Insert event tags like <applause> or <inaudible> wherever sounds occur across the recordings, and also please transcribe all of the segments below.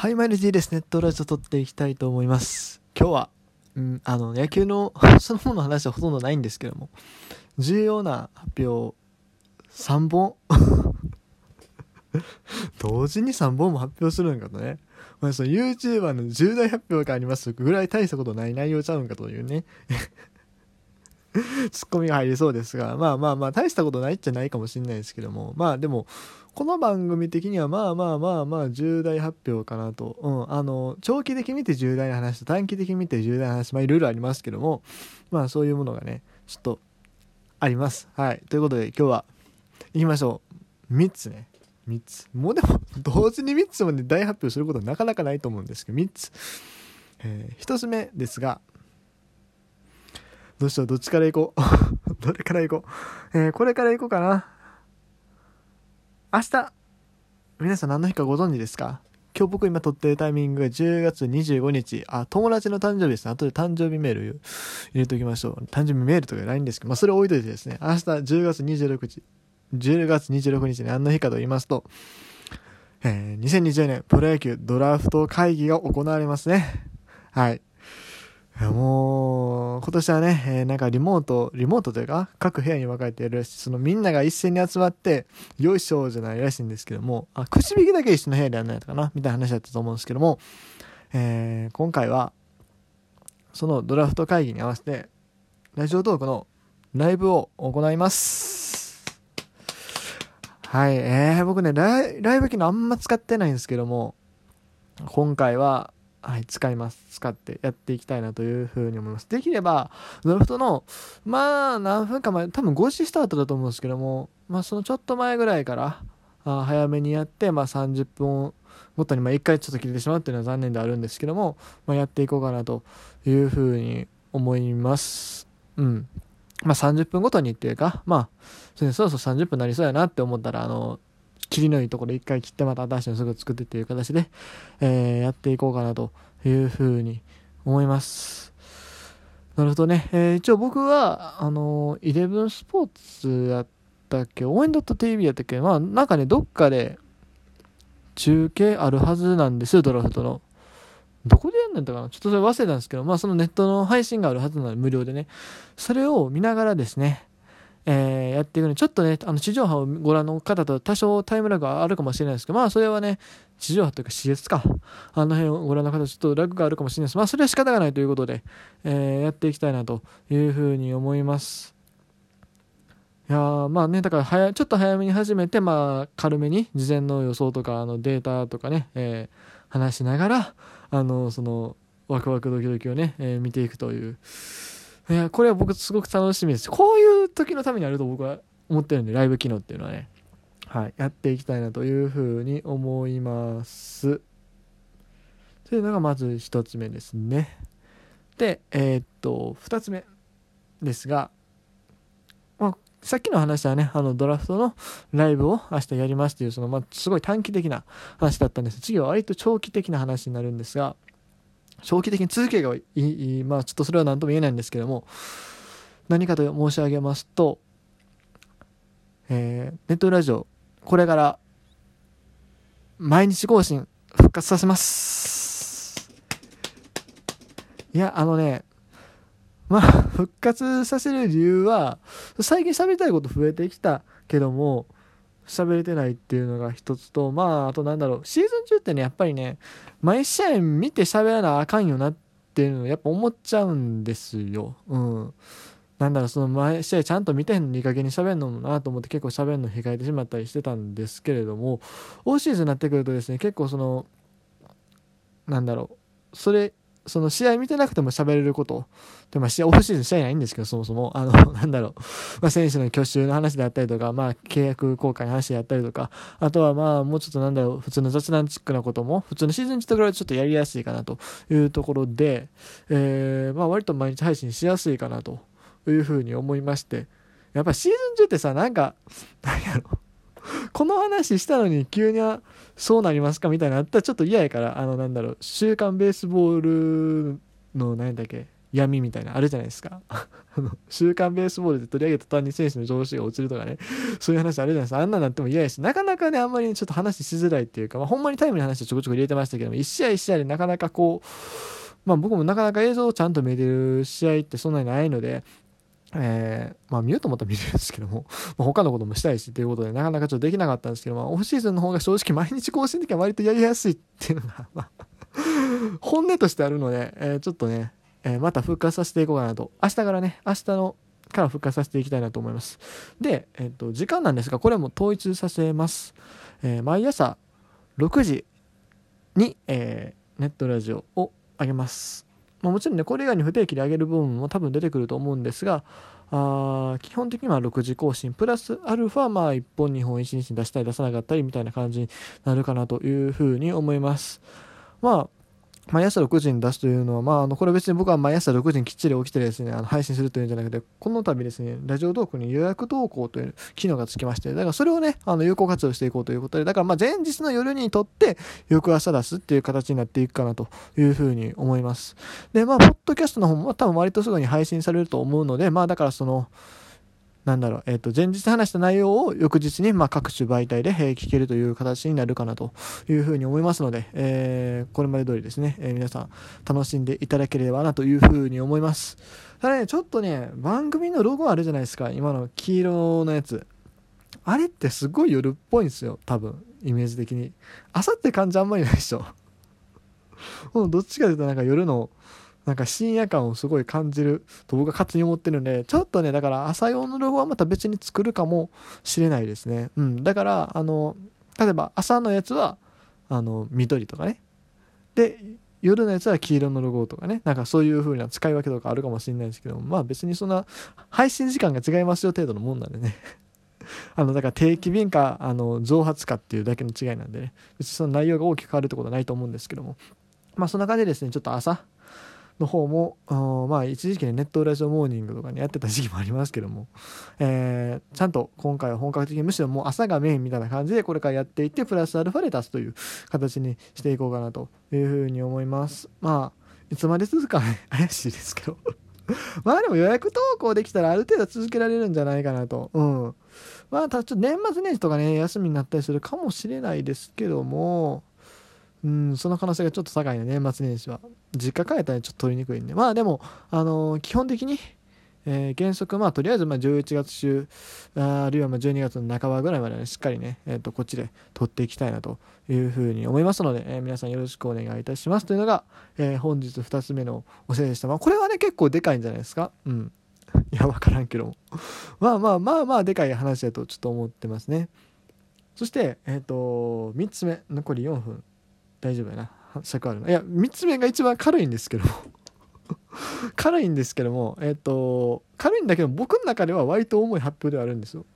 はい、マイル G です。ネットラジオ撮っていきたいと思います。今日は、うん、あの、野球の <laughs> そのものの話はほとんどないんですけども、重要な発表3本？<laughs> 同時に3本も発表するんかとね。まあ、その YouTuber の重大発表がありますぐらい大したことない内容ちゃうんかというね <laughs> ツッコミが入りそうですが、まあまあまあ、大したことないっちゃないかもしれないですけども、まあでも、この番組的にはまあまあまあまあ重大発表かなと。うん。あの、長期的に見て重大な話と短期的に見て重大な話、まあいろいろありますけども、まあそういうものがね、ちょっとあります。はい。ということで今日は行きましょう。3つね。3つ。もうでも、<laughs> 同時に3つもね、大発表することはなかなかないと思うんですけど、3つ。えー、1つ目ですが、どうしよう、どっちから行こう？<laughs> どれから行こう？えー、これから行こうかな。明日、皆さん何の日かご存知ですか？今日僕今撮ってるタイミングが10月25日。あ、友達の誕生日ですね。後で誕生日メール入れておきましょう。誕生日メールとかないんですけど、まあそれ置いといてですね。明日10月26日。10月26日に何の日かと言いますと、えー、2020年プロ野球ドラフト会議が行われますね。はい。もう、今年はね、えー、なんかリモート、リモートというか、各部屋に分かれているらしい、そのみんなが一斉に集まって、よいしょじゃないらしいんですけども、あ、くじ引きだけ一緒の部屋でやらないとかな、みたいな話だったと思うんですけども、えー、今回は、そのドラフト会議に合わせて、ラジオトークのライブを行います。はい、えー、僕ね、ライライブ機能あんま使ってないんですけども、今回は、はい、使います。使ってやっていきたいなというふうに思います。できれば、ドラフトの、まあ、何分か前、多分5時スタートだと思うんですけども、まあ、そのちょっと前ぐらいから、あ早めにやって、まあ、30分ごとに、まあ、1回ちょっと切れてしまうっていうのは残念であるんですけども、まあ、やっていこうかなというふうに思います。うん。まあ、30分ごとにっていうか、まあ、そろそろ30分なりそうやなって思ったら、あの、切りのいいところ一回切ってまた新しいのすぐ作ってっていう形で、えー、やっていこうかなというふうに思います。なるほどね。えー、一応僕は、あのー、11スポーツやったっけ、応援 .tv やったっけ、まあなんかね、どっかで中継あるはずなんですよ、ドラフトの。どこでやんねんだかなちょっとそれ忘れたんですけど、まあそのネットの配信があるはずなので無料でね。それを見ながらですね、えー、やっていくので、ちょっとね、あの地上波をご覧の方と多少タイムラグがあるかもしれないですけど、まあそれはね、地上波というか CS か、あの辺をご覧の方ちょっとラグがあるかもしれないです。まあそれは仕方がないということで、えー、やっていきたいなというふうに思います。いやまあね、だから早、ちょっと早めに始めて、まあ軽めに事前の予想とか、あのデータとかね、えー、話しながら、あの、その、ワクワクドキドキをね、えー、見ていくという、いや、これは僕すごく楽しみです。こういう時のためにあると僕は思ってるんで、ライブ機能っていうのはね、はい、やっていきたいなというふうに思います。というのがまず1つ目ですね。で、えー、っと、2つ目ですが、まあ、さっきの話はね、あの、ドラフトのライブを明日やりますっていう、その、まあ、すごい短期的な話だったんです。次は割と長期的な話になるんですが、長期的に続けがいい、まあちょっとそれは何とも言えないんですけども、何かと申し上げますと、えー、ネットラジオ、これから毎日更新復活させます。いや、あのね、まあ、復活させる理由は、最近喋りたいこと増えてきたけども、喋れてないっていうのが一つと、まあ、あとなんだろう、シーズン中ってね、やっぱりね、毎試合見て喋らなあかんよなっていうのをやっぱ思っちゃうんですよ。うん。なんだろう、その毎試合ちゃんと見てへんのにいい加減に喋るのもなと思って結構喋るの控えてしまったりしてたんですけれども、オーシーズンになってくるとですね、結構その、なんだろう、それその試合見てなくても喋れること、でまあ、試合オフシーズン試合ないんですけど、そもそも、あの、<laughs> なんだろう、まあ、選手の去就の話であったりとか、まあ、契約更改の話であったりとか、あとはまあ、もうちょっとなんだろう、普通の雑談チックなことも、普通のシーズン中と比べてちょっとやりやすいかなというところで、えー、まあ、割と毎日配信しやすいかなというふうに思いまして、やっぱシーズン中ってさ、なんか、<laughs> なんやろ、この話したのに急にはそうなりますかみたいなあったらちょっと嫌やから、あの、なんだろう、週刊ベースボールの、何だっけ、闇みたいなあるじゃないですか。<laughs> 週刊ベースボールで取り上げた単に選手の常識が落ちるとかねそういう話あるじゃないですか。あんなになっても嫌やしなかなかねあんまりちょっと話しづらいっていうか、まあ、ほんまにタイムの話ちょこちょこ入れてましたけども1試合1試合でなかなかこうまあ僕もなかなか映像をちゃんと見れる試合ってそんなにないのでえー、まあ見ようと思ったら見れるんですけども、<laughs> まあ、他のこともしたいしということでなかなかちょっとできなかったんですけど、まあ、オフシーズンの方が正直毎日更新的には割とやりやすいっていうのが、まあ、本音としてあるので、えー、ちょっとね、えー、また復活させていこうかなと。明日からね、明日のから復活させていきたいなと思います。で、えっ、と、時間なんですが、これも統一させます。え毎朝6時に、えネットラジオを上げます。まあ、もちろんね、これ以外に不定期で上げる部分も多分出てくると思うんですが、あ基本的には6時更新、プラスアルファ、まあ1本2本1日に出したり出さなかったりみたいな感じになるかなというふうに思います。まあ、毎朝6時に出すというのは、まあ、あのこれ別に僕は毎朝6時にきっちり起きてですね、あの配信するというんじゃなくて、この度ですね、ラジオトークに予約投稿という機能がつきまして、だからそれをね、あの有効活用していこうということで、だからまあ前日の夜にとって、翌朝出すっていう形になっていくかなというふうに思います。で、まあ、ポッドキャストの方も多分割とすぐに配信されると思うので、まあ、だからその、なんだろう、えっ、ー、と、前日話した内容を翌日に、まあ、各種媒体で、えー、聞けるという形になるかなというふうに思いますので、えー、これまで通りですね、え皆さん楽しんでいただければなというふうに思います。ただね、ちょっとね、番組のロゴあるじゃないですか、今の黄色のやつ。あれってすごい夜っぽいんですよ、多分、イメージ的に。朝って感じあんまりないでしょ。<laughs> もうどっちかというとなんか夜の、なんか深夜感をすごい感じると僕は勝手に思ってるんで、ちょっとね、だから朝用のロゴはまた別に作るかもしれないですね。うん。だから、あの、例えば朝のやつは、あの、緑とかね。で、夜のやつは黄色のロゴとかね。なんかそういう風な使い分けとかあるかもしれないですけどもまあ別にそんな配信時間が違いますよ程度のもんなんでね。<laughs> あの、だから定期便か、あの、増発かっていうだけの違いなんでね。別にその内容が大きく変わるってことはないと思うんですけども。まあそんな感じでですね、ちょっと朝、の方も、まあ一時期ね、ネットラジオモーニングとかにやってた時期もありますけども、えー、ちゃんと今回は本格的にむしろもう朝がメインみたいな感じでこれからやっていって、プラスアルファで出すという形にしていこうかなというふうに思います。まあ、いつまで続くかね、怪しいですけど <laughs> まあでも予約投稿できたらある程度続けられるんじゃないかなと。うん。まあ、たちょっと年末年始とかね、休みになったりするかもしれないですけども、うん、その可能性がちょっと高いね、年末年始は。実家帰ったらちょっと取りにくいんで。まあでも、あのー、基本的に、えー、原則、まあとりあえずまあ11月中、ああるいはまあ12月の半ばぐらいまで、ね、しっかりね、えー、とこっちで取っていきたいなというふうに思いますので、えー、皆さんよろしくお願いいたしますというのが、えー、本日2つ目のお世話でした。まあこれはね、結構でかいんじゃないですか？うん。<laughs> いや、わからんけども。<laughs> まあまあまあまあ、でかい話だとちょっと思ってますね。そして、えっ、と、3つ目、残り4分。大丈夫やな。尺あるな。いや3つ目が一番軽いんですけど <laughs> 軽いんですけどもえっ、ー、と軽いんだけど僕の中では割と重い発表ではあるんですよ。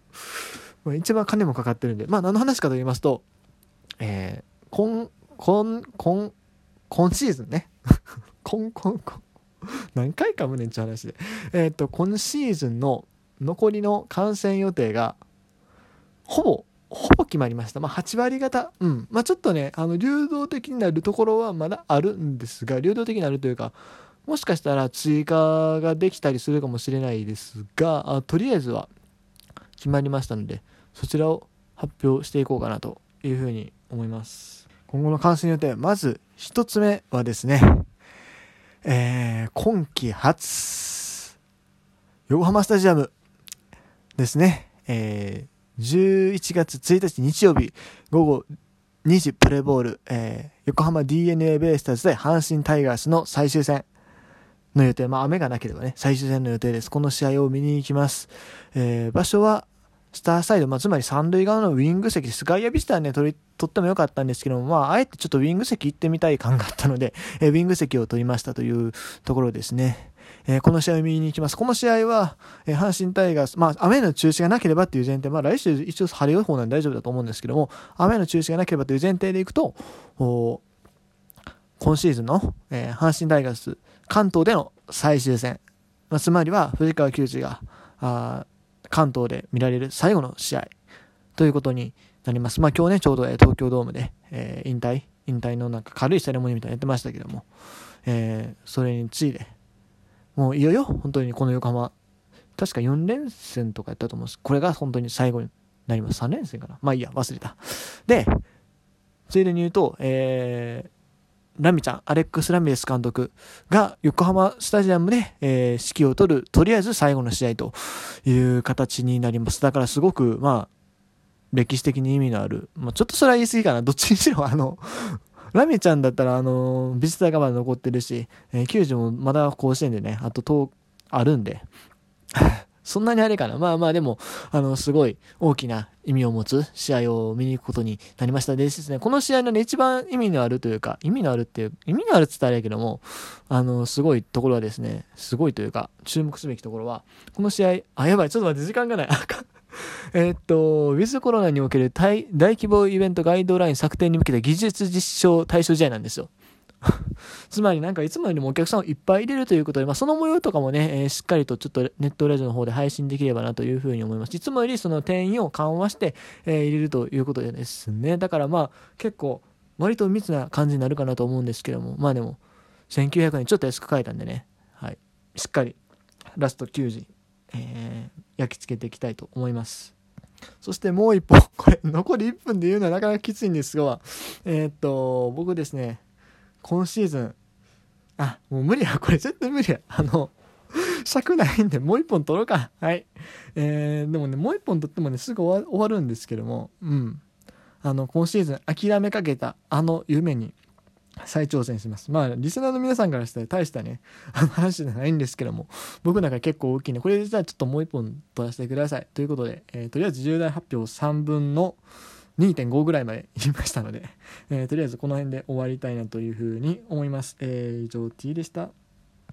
一番金もかかってるんで。まあ何の話かと言いますとえー、今今今今シーズンね。<laughs> 今今今。何回か無ねんちゅう話で。えっ、ー、と今シーズンの残りの観戦予定がほぼほぼ決まりました。まあ、8割方。うん。まあ、ちょっとね、あの、流動的になるところはまだあるんですが、流動的になるというか、もしかしたら追加ができたりするかもしれないですが、あとりあえずは決まりましたので、そちらを発表していこうかなというふうに思います。今後の観戦予定、まず1つ目はですね、えー、今季初、横浜スタジアムですね、えー11月1日日曜日午後2時プレーボール、えー、横浜 DNA ベイスターズで阪神タイガースの最終戦の予定、まあ雨がなければね、最終戦の予定です。この試合を見に行きます。えー、場所はスターサイド、まあ、つまり三塁側のウィング席です。外野ビスターね、取り、取ってもよかったんですけども、まあ、あえてちょっとウィング席行ってみたい感があったので、えー、ウィング席を取りましたというところですね。えー、この試合を見に行きます。この試合は、えー、阪神タイガース、まあ、雨の中止がなければっていう前提、まあ、来週一応晴れ予報なんで大丈夫だと思うんですけども、雨の中止がなければという前提でいくと、今シーズンの、えー、阪神タイガース、関東での最終戦、まあ、つまりは藤川球児が、あ関東で見られる最後の試合ということになります。まあ今日ね、ちょうど、え、東京ドームで、えー、引退、引退のなんか軽いセレモニーみたいなのやってましたけども、えー、それについて、もういよいよ本当にこの横浜、確か4連戦とかやったと思うんです。これが本当に最後になります。3連戦かな。まあいいや、忘れた。で、ついでに言うと、えー、ラミちゃん、アレックス・ラミレス監督が横浜スタジアムで、えー、指揮を取る、とりあえず最後の試合という形になります。だからすごく、まあ、歴史的に意味のある、まあ、ちょっとそれは言い過ぎかな。どっちにしろ、あの、ラミちゃんだったら、あの、ビジターがまだ残ってるし、えー、球児もまだ甲子園でね、あと10、あるんで、<laughs> そんなにあれかな。まあまあでも、あの、すごい大きな意味を持つ試合を見に行くことになりました。でですね、この試合のね、一番意味のあるというか、意味のあるっていう、意味のあるって言ったらあれやけども、あの、すごいところはですね、すごいというか、注目すべきところは、この試合、あ、やばい、ちょっと待って、時間がない。<laughs> えっと、ウィズコロナにおける大規模イベントガイドライン策定に向けた技術実証対象試合なんですよ。<laughs> つまりなんかいつもよりもお客さんをいっぱい入れるということで、まあ、その模様とかもね、えー、しっかりとちょっとネットラジオの方で配信できればなというふうに思います。いつもよりその定員を緩和して、えー、入れるということでですね。だからまあ結構割と密な感じになるかなと思うんですけども、まあでも1900円ちょっと安く買えたんでね、はい。しっかりラスト9時、焼き付けていきたいと思います。そしてもう一本、<laughs> これ残り1分で言うのはなかなかきついんですが、えー、っと、僕ですね、今シーズン、あ、もう無理や、<laughs> これ絶対無理や。あの、<laughs> 尺ないんで、もう一本取ろうか。はい。えー、でもね、もう一本取ってもね、すぐ終わるんですけども、うん。あの、今シーズン諦めかけたあの夢に再挑戦します。まあ、リスナーの皆さんからしたら大したね、<laughs> あの話じゃないんですけども、僕なんか結構大きいね。これ実はちょっともう一本取らせてください。ということで、えー、とりあえず重大発表3分の、2.5ぐらいまで言いましたので、えー、とりあえずこの辺で終わりたいなというふうに思います。えー、以上 T でした。